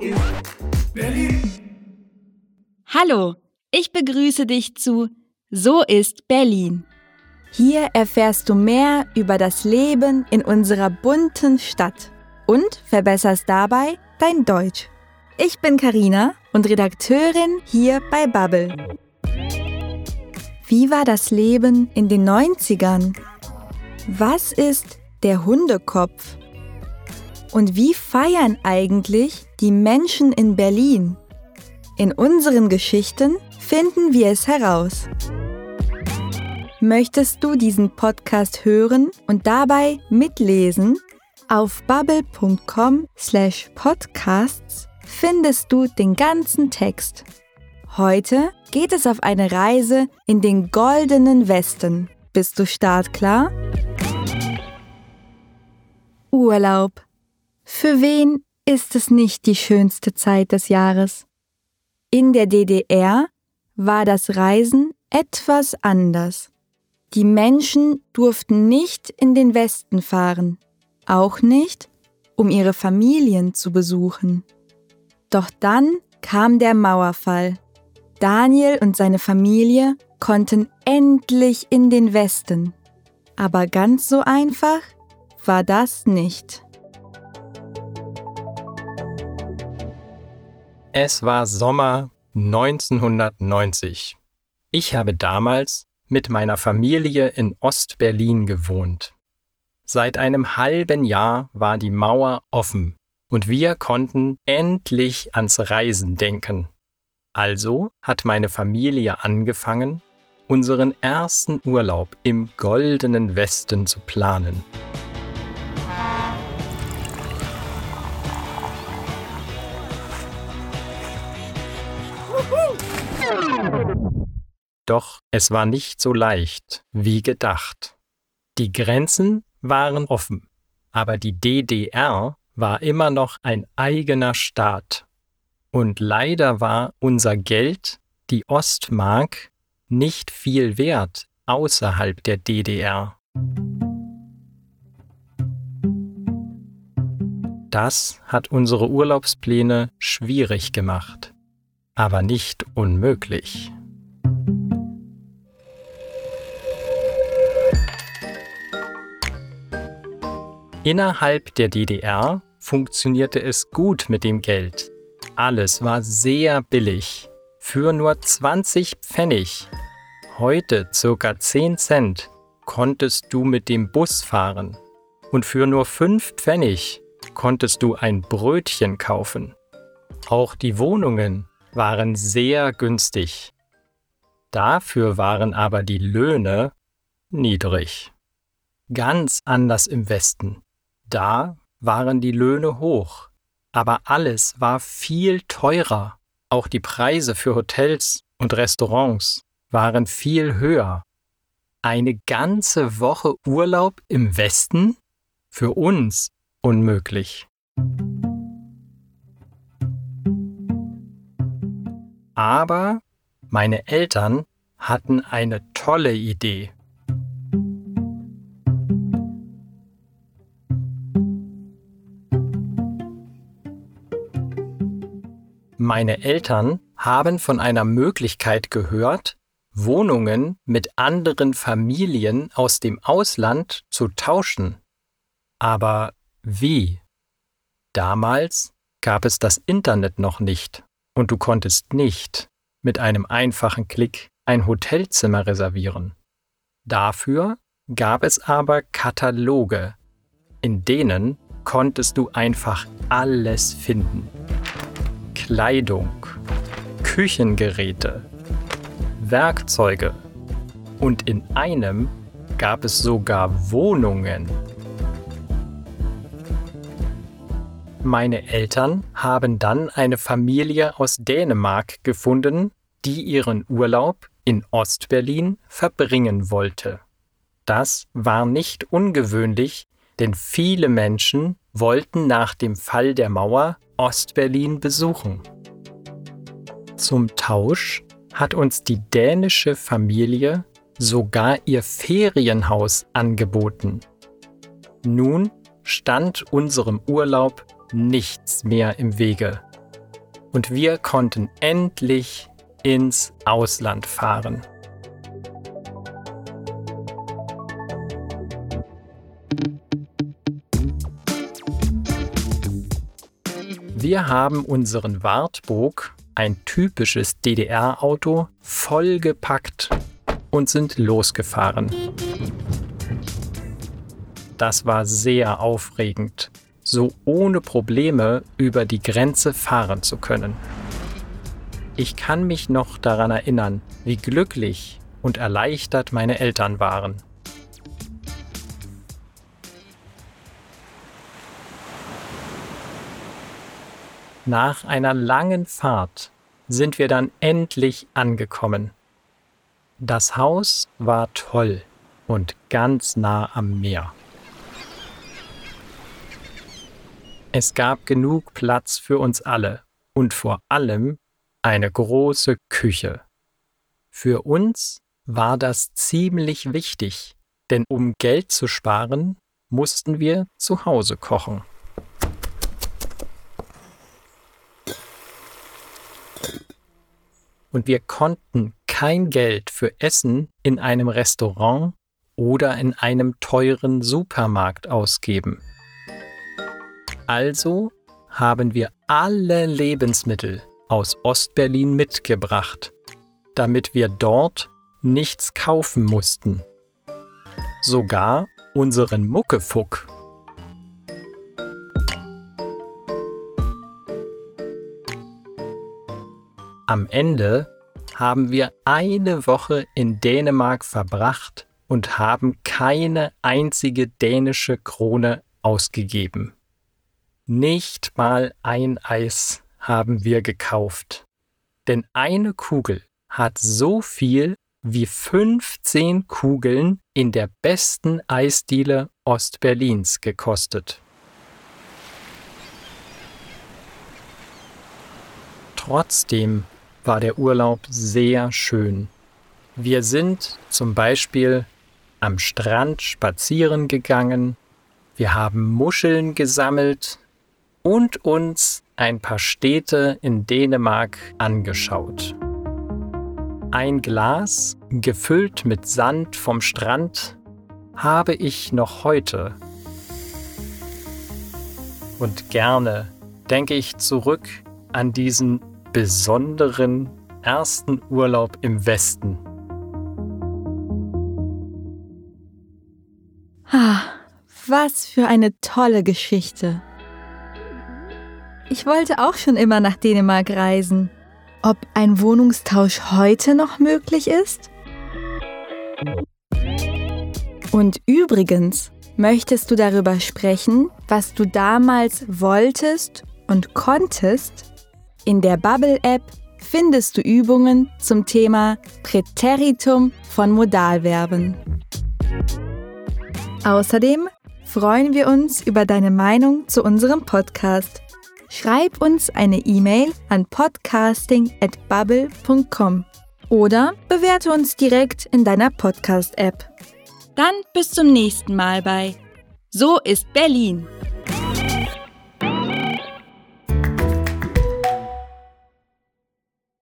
ist Berlin. Hallo, ich begrüße dich zu So ist Berlin. Hier erfährst du mehr über das Leben in unserer bunten Stadt und verbesserst dabei dein Deutsch. Ich bin Karina und Redakteurin hier bei Bubble. Wie war das Leben in den 90ern? Was ist der Hundekopf? Und wie feiern eigentlich die Menschen in Berlin? In unseren Geschichten finden wir es heraus. Möchtest du diesen Podcast hören und dabei mitlesen? Auf bubble.com/podcasts findest du den ganzen Text. Heute geht es auf eine Reise in den goldenen Westen. Bist du startklar? Urlaub. Für wen ist es nicht die schönste Zeit des Jahres? In der DDR war das Reisen etwas anders. Die Menschen durften nicht in den Westen fahren, auch nicht, um ihre Familien zu besuchen. Doch dann kam der Mauerfall. Daniel und seine Familie konnten endlich in den Westen. Aber ganz so einfach war das nicht. Es war Sommer 1990. Ich habe damals mit meiner Familie in Ostberlin gewohnt. Seit einem halben Jahr war die Mauer offen und wir konnten endlich ans Reisen denken. Also hat meine Familie angefangen, unseren ersten Urlaub im goldenen Westen zu planen. Doch es war nicht so leicht wie gedacht. Die Grenzen waren offen, aber die DDR war immer noch ein eigener Staat. Und leider war unser Geld, die Ostmark, nicht viel wert außerhalb der DDR. Das hat unsere Urlaubspläne schwierig gemacht, aber nicht unmöglich. Innerhalb der DDR funktionierte es gut mit dem Geld. Alles war sehr billig. Für nur 20 Pfennig, heute circa 10 Cent, konntest du mit dem Bus fahren. Und für nur 5 Pfennig konntest du ein Brötchen kaufen. Auch die Wohnungen waren sehr günstig. Dafür waren aber die Löhne niedrig. Ganz anders im Westen. Da waren die Löhne hoch, aber alles war viel teurer. Auch die Preise für Hotels und Restaurants waren viel höher. Eine ganze Woche Urlaub im Westen? Für uns unmöglich. Aber meine Eltern hatten eine tolle Idee. Meine Eltern haben von einer Möglichkeit gehört, Wohnungen mit anderen Familien aus dem Ausland zu tauschen. Aber wie? Damals gab es das Internet noch nicht und du konntest nicht mit einem einfachen Klick ein Hotelzimmer reservieren. Dafür gab es aber Kataloge, in denen konntest du einfach alles finden. Kleidung, Küchengeräte, Werkzeuge und in einem gab es sogar Wohnungen. Meine Eltern haben dann eine Familie aus Dänemark gefunden, die ihren Urlaub in Ostberlin verbringen wollte. Das war nicht ungewöhnlich, denn viele Menschen wollten nach dem Fall der Mauer Ostberlin besuchen. Zum Tausch hat uns die dänische Familie sogar ihr Ferienhaus angeboten. Nun stand unserem Urlaub nichts mehr im Wege. und wir konnten endlich ins Ausland fahren. Wir haben unseren Wartburg, ein typisches DDR-Auto, vollgepackt und sind losgefahren. Das war sehr aufregend, so ohne Probleme über die Grenze fahren zu können. Ich kann mich noch daran erinnern, wie glücklich und erleichtert meine Eltern waren. Nach einer langen Fahrt sind wir dann endlich angekommen. Das Haus war toll und ganz nah am Meer. Es gab genug Platz für uns alle und vor allem eine große Küche. Für uns war das ziemlich wichtig, denn um Geld zu sparen, mussten wir zu Hause kochen. und wir konnten kein Geld für Essen in einem Restaurant oder in einem teuren Supermarkt ausgeben. Also haben wir alle Lebensmittel aus Ostberlin mitgebracht, damit wir dort nichts kaufen mussten. Sogar unseren Muckefuck. Am Ende haben wir eine Woche in Dänemark verbracht und haben keine einzige dänische Krone ausgegeben. Nicht mal ein Eis haben wir gekauft. Denn eine Kugel hat so viel wie 15 Kugeln in der besten Eisdiele Ostberlins gekostet. Trotzdem war der Urlaub sehr schön. Wir sind zum Beispiel am Strand spazieren gegangen, wir haben Muscheln gesammelt und uns ein paar Städte in Dänemark angeschaut. Ein Glas, gefüllt mit Sand vom Strand, habe ich noch heute. Und gerne denke ich zurück an diesen besonderen ersten Urlaub im Westen? Ah, was für eine tolle Geschichte. Ich wollte auch schon immer nach Dänemark reisen. Ob ein Wohnungstausch heute noch möglich ist? Und übrigens, möchtest du darüber sprechen, was du damals wolltest und konntest, in der Bubble-App findest du Übungen zum Thema Präteritum von Modalverben. Außerdem freuen wir uns über deine Meinung zu unserem Podcast. Schreib uns eine E-Mail an podcasting@bubble.com oder bewerte uns direkt in deiner Podcast-App. Dann bis zum nächsten Mal bei So ist Berlin.